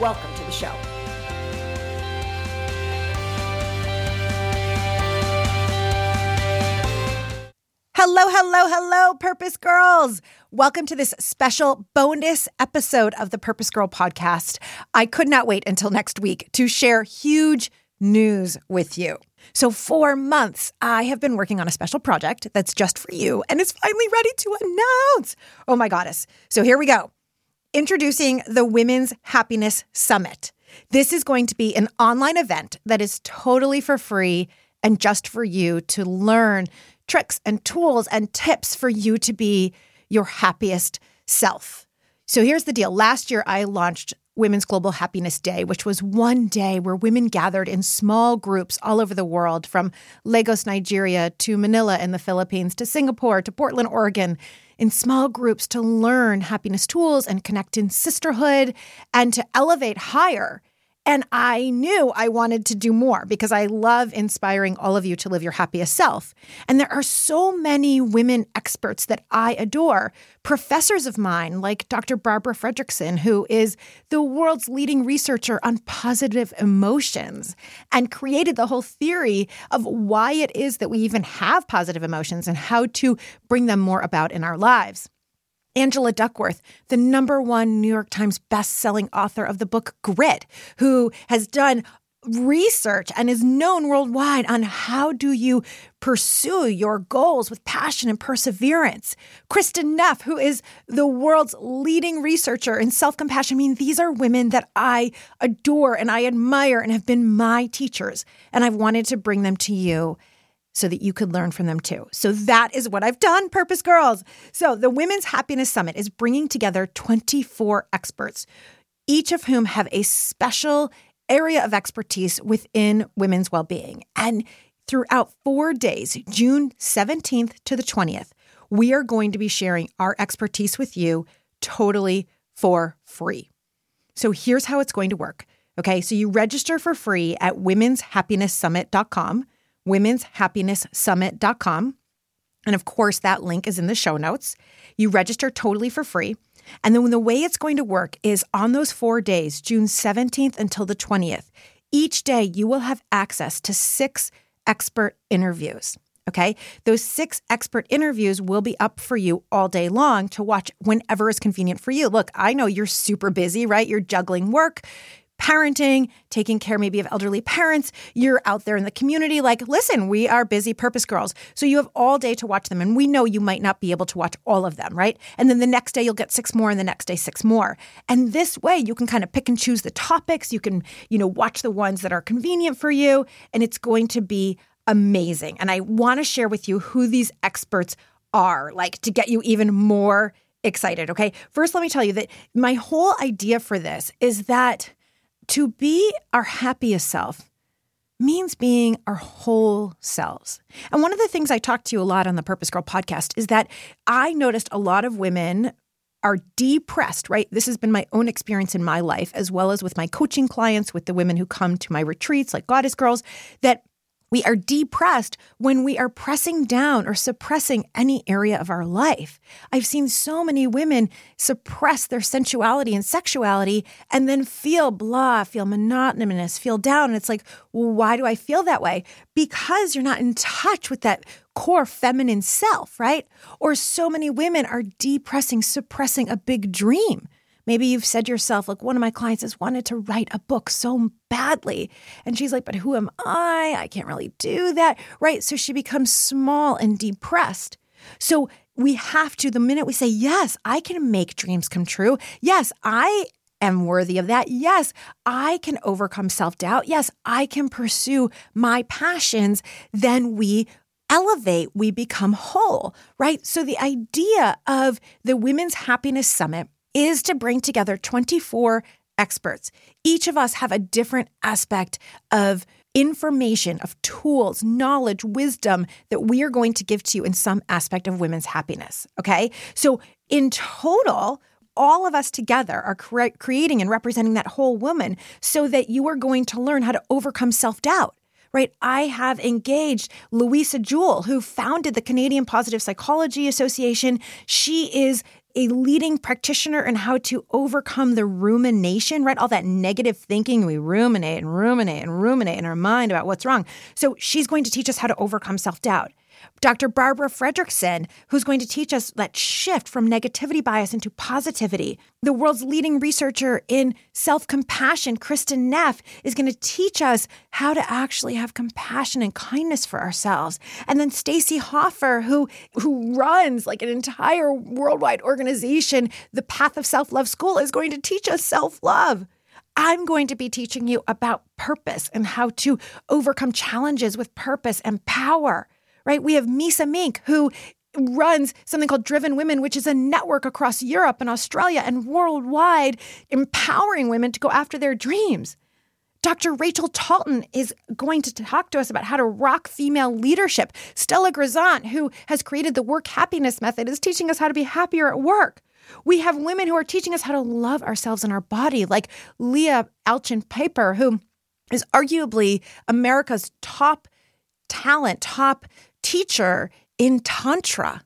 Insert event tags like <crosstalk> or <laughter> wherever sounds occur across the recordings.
Welcome to the show. Hello, hello, hello, Purpose Girls. Welcome to this special bonus episode of the Purpose Girl podcast. I could not wait until next week to share huge news with you. So, for months, I have been working on a special project that's just for you and is finally ready to announce. Oh my goddess. So, here we go. Introducing the Women's Happiness Summit. This is going to be an online event that is totally for free and just for you to learn tricks and tools and tips for you to be your happiest self. So here's the deal. Last year, I launched Women's Global Happiness Day, which was one day where women gathered in small groups all over the world, from Lagos, Nigeria, to Manila in the Philippines, to Singapore, to Portland, Oregon, in small groups to learn happiness tools and connect in sisterhood and to elevate higher and I knew I wanted to do more because I love inspiring all of you to live your happiest self. And there are so many women experts that I adore, professors of mine like Dr. Barbara Fredrickson, who is the world's leading researcher on positive emotions and created the whole theory of why it is that we even have positive emotions and how to bring them more about in our lives. Angela Duckworth, the number one New York Times best-selling author of the book Grit, who has done research and is known worldwide on how do you pursue your goals with passion and perseverance. Kristin Neff, who is the world's leading researcher in self-compassion. I mean, these are women that I adore and I admire and have been my teachers. And I've wanted to bring them to you so that you could learn from them too. So that is what I've done, Purpose Girls. So the Women's Happiness Summit is bringing together 24 experts, each of whom have a special area of expertise within women's well-being. And throughout 4 days, June 17th to the 20th, we are going to be sharing our expertise with you totally for free. So here's how it's going to work. Okay, so you register for free at womenshappinesssummit.com womenshappinesssummit.com. And of course, that link is in the show notes. You register totally for free. And then the way it's going to work is on those four days, June 17th until the 20th, each day you will have access to six expert interviews. Okay. Those six expert interviews will be up for you all day long to watch whenever is convenient for you. Look, I know you're super busy, right? You're juggling work, parenting, taking care maybe of elderly parents, you're out there in the community. Like, listen, we are busy purpose girls. So you have all day to watch them. And we know you might not be able to watch all of them, right? And then the next day you'll get six more and the next day six more. And this way you can kind of pick and choose the topics. You can, you know, watch the ones that are convenient for you. And it's going to be amazing. And I want to share with you who these experts are, like to get you even more excited. Okay. First, let me tell you that my whole idea for this is that to be our happiest self means being our whole selves. And one of the things I talk to you a lot on the Purpose Girl podcast is that I noticed a lot of women are depressed, right? This has been my own experience in my life, as well as with my coaching clients, with the women who come to my retreats, like Goddess Girls, that we are depressed when we are pressing down or suppressing any area of our life. I've seen so many women suppress their sensuality and sexuality and then feel blah, feel monotonous, feel down. And it's like, well, why do I feel that way? Because you're not in touch with that core feminine self, right? Or so many women are depressing, suppressing a big dream. Maybe you've said yourself, like one of my clients has wanted to write a book so badly. And she's like, but who am I? I can't really do that. Right. So she becomes small and depressed. So we have to, the minute we say, yes, I can make dreams come true. Yes, I am worthy of that. Yes, I can overcome self doubt. Yes, I can pursue my passions. Then we elevate, we become whole, right? So the idea of the Women's Happiness Summit is to bring together 24 experts. Each of us have a different aspect of information, of tools, knowledge, wisdom that we are going to give to you in some aspect of women's happiness. Okay. So, in total, all of us together are cre- creating and representing that whole woman so that you are going to learn how to overcome self doubt right? I have engaged Louisa Jewell, who founded the Canadian Positive Psychology Association. She is a leading practitioner in how to overcome the rumination, right? All that negative thinking. We ruminate and ruminate and ruminate in our mind about what's wrong. So she's going to teach us how to overcome self doubt. Dr. Barbara Fredrickson, who's going to teach us that shift from negativity bias into positivity. The world's leading researcher in self compassion, Kristin Neff, is going to teach us how to actually have compassion and kindness for ourselves. And then Stacy Hoffer, who, who runs like an entire worldwide organization, the Path of Self Love School, is going to teach us self love. I'm going to be teaching you about purpose and how to overcome challenges with purpose and power right? We have Misa Mink, who runs something called Driven Women, which is a network across Europe and Australia and worldwide, empowering women to go after their dreams. Dr. Rachel Talton is going to talk to us about how to rock female leadership. Stella Grizont, who has created the work happiness method, is teaching us how to be happier at work. We have women who are teaching us how to love ourselves and our body, like Leah Alchin Piper, who is arguably America's top talent, top teacher in Tantra.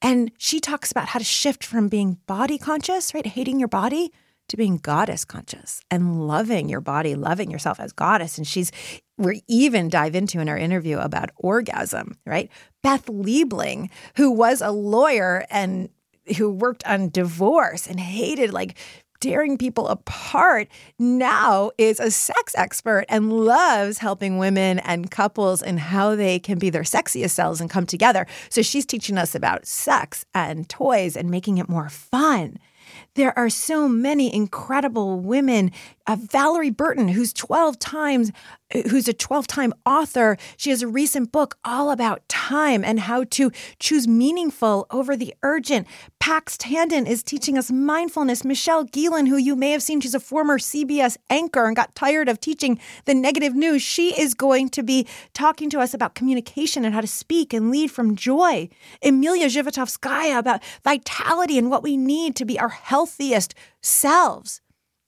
And she talks about how to shift from being body conscious, right? Hating your body to being goddess conscious and loving your body, loving yourself as goddess. And she's, we even dive into in our interview about orgasm, right? Beth Liebling, who was a lawyer and who worked on divorce and hated like tearing people apart, now is a sex expert and loves helping women and couples and how they can be their sexiest selves and come together. So she's teaching us about sex and toys and making it more fun. There are so many incredible women. Uh, Valorie Burton, who's 12 times who's a 12 time author. She has a recent book all about time and how to choose meaningful over the urgent. Pax Tandon is teaching us mindfulness. Michelle Gielan, who you may have seen, she's a former CBS anchor and got tired of teaching the negative news. She is going to be talking to us about communication and how to speak and lead from joy. Emiliya Zhivotovskaya about vitality and what we need to be our healthiest selves.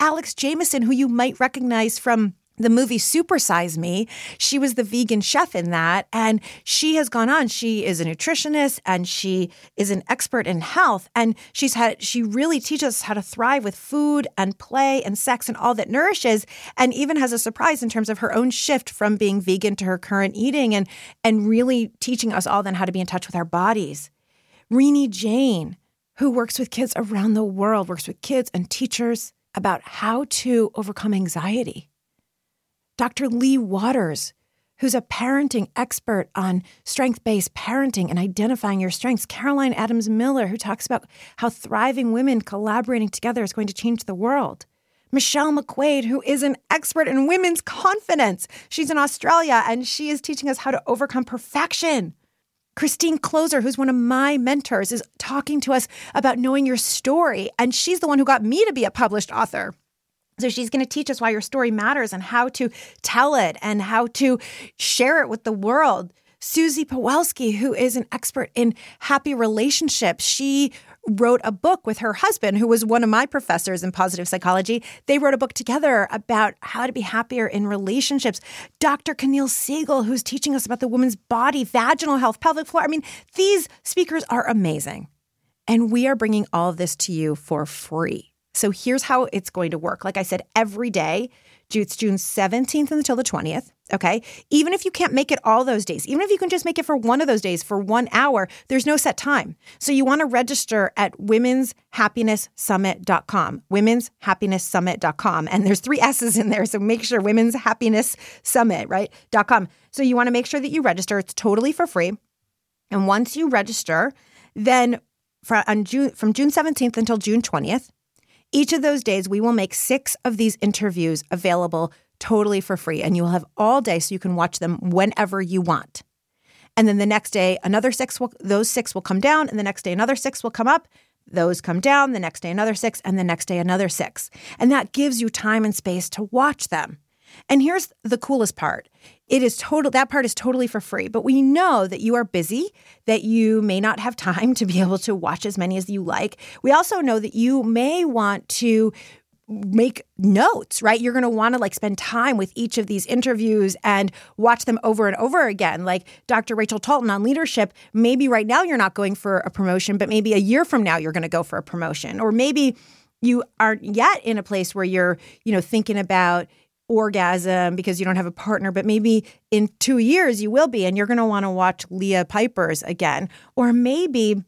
Alex Jamieson, who you might recognize from the movie Supersize Me. She was the vegan chef in that. And she has gone on. She is a nutritionist and she is an expert in health. And she's had, she really teaches us how to thrive with food and play and sex and all that nourishes. And even has a surprise in terms of her own shift from being vegan to her current eating and, and really teaching us all then how to be in touch with our bodies. Renee Jain, who works with kids around the world, works with kids and teachers about how to overcome anxiety Dr. Lea Waters, who's a parenting expert on strength based parenting and identifying your strengths. Caroline Adams Miller, who talks about how thriving women collaborating together is going to change the world. Michelle McQuaid, who is an expert in women's confidence. She's in Australia and she is teaching us how to overcome perfection. Christine Kloser, who's one of my mentors, is talking to us about knowing your story. And she's the one who got me to be a published author. So she's going to teach us why your story matters and how to tell it and how to share it with the world. Susie Pawelski, who is an expert in happy relationships, she wrote a book with her husband, who was one of my professors in positive psychology. They wrote a book together about how to be happier in relationships. Dr. Camille Siegel, who's teaching us about the woman's body, vaginal health, pelvic floor. I mean, these speakers are amazing. And we are bringing all of this to you for free. So here's how it's going to work. Like I said, every day, it's June 17th until the 20th. Okay. Even if you can't make it all those days, even if you can just make it for one of those days for one hour, there's no set time. So you want to register at womenshappinesssummit.com, womenshappinesssummit.com. And there's three S's in there. So make sure women's happiness summit, right? .com. So you want to make sure that you register. It's totally for free. And once you register, then from June, from June 17th until June 20th, each of those days, we will make six of these interviews available totally for free, and you will have all day so you can watch them whenever you want. And then the next day, another six will, those six will come down, and the next day, another six will come up. Those come down, the next day another six, and the next day another six. And that gives you time and space to watch them. And here's the coolest part. It is total that part is totally for free, but we know that you are busy, that you may not have time to be <laughs> able to watch as many as you like. We also know that you may want to make notes, right? You're going to want to like spend time with each of these interviews and watch them over and over again. Like Dr. Rachel Talton on leadership, maybe right now you're not going for a promotion, but maybe a year from now you're going to go for a promotion. Or maybe you aren't yet in a place where you're, you know, thinking about orgasm because you don't have a partner, but maybe in two years you will be, and you're going to want to watch Leah Piper's again. Or maybe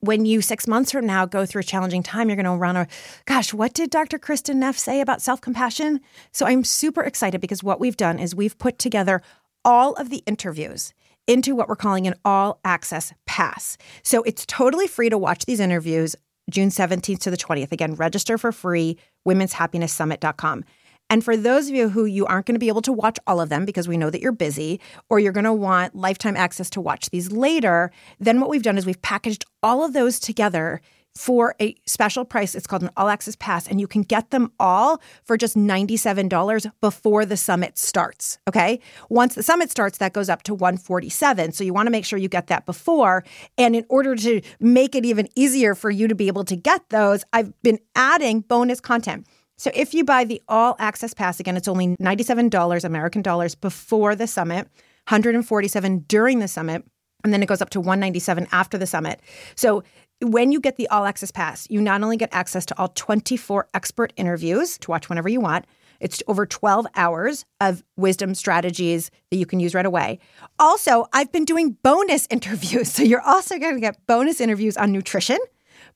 when you six months from now go through a challenging time, you're going to run a, gosh, what did Dr. Kristin Neff say about self compassion? So I'm super excited because what we've done is we've put together all of the interviews into what we're calling an all access pass. So it's totally free to watch these interviews June 17th to the 20th. Again, register for free, womenshappinesssummit.com. And for those of you who you aren't going to be able to watch all of them because we know that you're busy, or you're going to want lifetime access to watch these later, then what we've done is we've packaged all of those together for a special price. It's called an all access pass, and you can get them all for just $97 before the summit starts. Okay. Once the summit starts, that goes up to 147. So you want to make sure you get that before. And in order to make it even easier for you to be able to get those, I've been adding bonus content. So if you buy the all access pass, again, it's only $97 American dollars before the summit, 147 during the summit, and then it goes up to 197 after the summit. So when you get the all access pass, you not only get access to all 24 expert interviews to watch whenever you want, it's over 12 hours of wisdom strategies that you can use right away. Also, I've been doing bonus <laughs> interviews. So you're also going to get bonus interviews on nutrition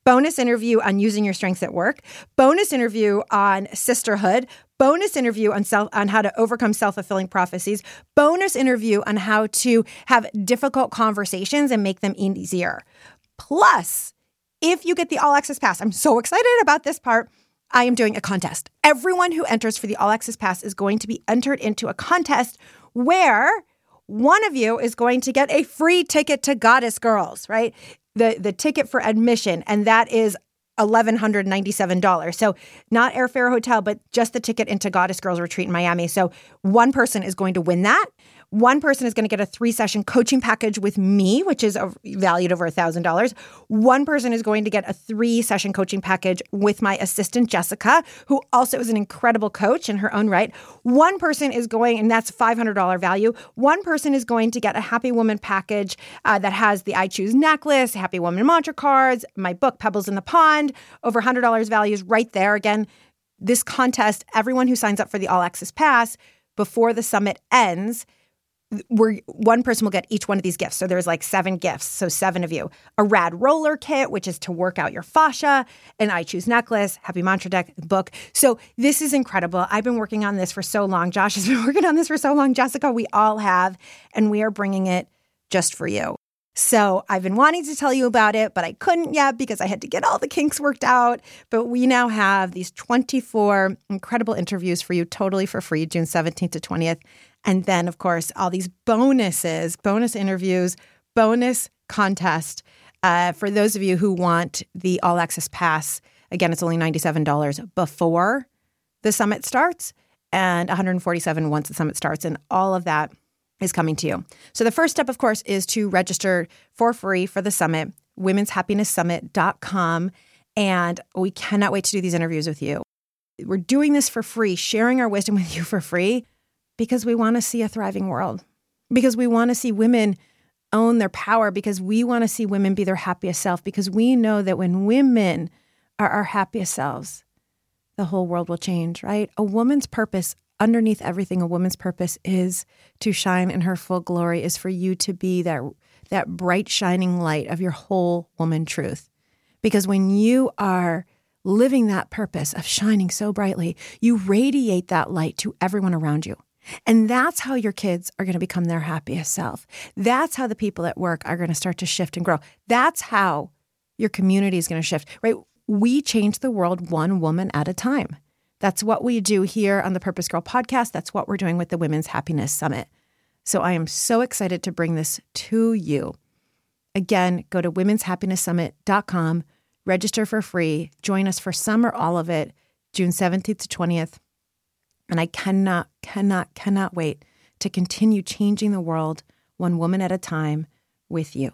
bonus interview on using your strengths at work, bonus interview on sisterhood, bonus interview on self on how to overcome self-fulfilling prophecies, bonus interview on how to have difficult conversations and make them easier. Plus, if you get the all access pass, I'm so excited about this part. I am doing a contest. Everyone who enters for the all access pass is going to be entered into a contest where one of you is going to get a free ticket to Goddess Girls, right? The the ticket for admission, and that is $1,197. So, not airfare hotel, but just the ticket into Goddess Girls Retreat in Miami. So, one person is going to win that. One person is going to get a three session coaching package with me, which is valued over $1,000. One person is going to get a three session coaching package with my assistant, Jessica, who also is an incredible coach in her own right. One person is going, and that's $500 value. One person is going to get a Happy Woman package uh, that has the I Choose necklace, Happy Woman mantra cards, my book, Pebbles in the Pond, over $100 values right there. Again, this contest, everyone who signs up for the All Access Pass before the summit ends where one person will get each one of these gifts. So there's like seven gifts. So seven of you. A rad roller kit, which is to work out your fascia, an I choose necklace, happy mantra deck book. So this is incredible. I've been working on this for so long. Josh has <laughs> been working on this for so long. Jessica, we all have, and we are bringing it just for you. So I've been wanting to tell you about it, but I couldn't yet because I had to get all the kinks worked out. But we now have these 24 incredible interviews for you totally for free, June 17th to 20th. And then, of course, all these bonuses, bonus interviews, bonus contest. Uh, for those of you who want the all access pass, again, it's only $97 before the summit starts and 147 once the summit starts. And all of that is coming to you. So the first step, of course, is to register for free for the summit, womenshappinesssummit.com. And we cannot wait to do these interviews with you. We're doing this for free, sharing our wisdom with you for free because we want to see a thriving world, because we want to see women own their power, because we want to see women be their happiest self, because we know that when women are our happiest selves, the whole world will change, right? A woman's purpose, underneath everything, a woman's purpose is to shine in her full glory, is for you to be that, that bright, shining light of your whole woman truth. Because when you are living that purpose of shining so brightly, you radiate that light to everyone around you. And that's how your kids are going to become their happiest self. That's how the people at work are going to start to shift and grow. That's how your community is going to shift, right? We change the world one woman at a time. That's what we do here on the Purpose Girl podcast. That's what we're doing with the Women's Happiness Summit. So I am so excited to bring this to you. Again, go to womenshappinesssummit.com, Register for free. Join us for some or all of it, June 17th to 20th. And I cannot, cannot, cannot wait to continue changing the world one woman at a time with you.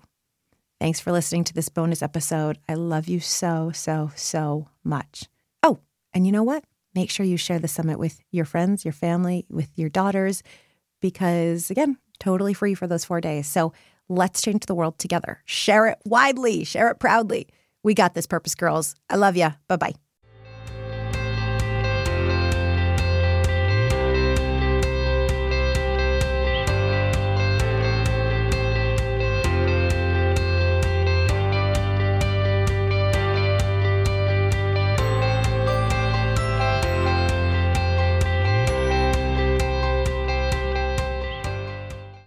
Thanks for listening to this bonus episode. I love you so, so, so much. Oh, and you know what? Make sure you share the summit with your friends, your family, with your daughters, because again, totally free for those four days. So let's change the world together. Share it widely, share it proudly. We got this, Purpose Girls. I love you. Bye bye.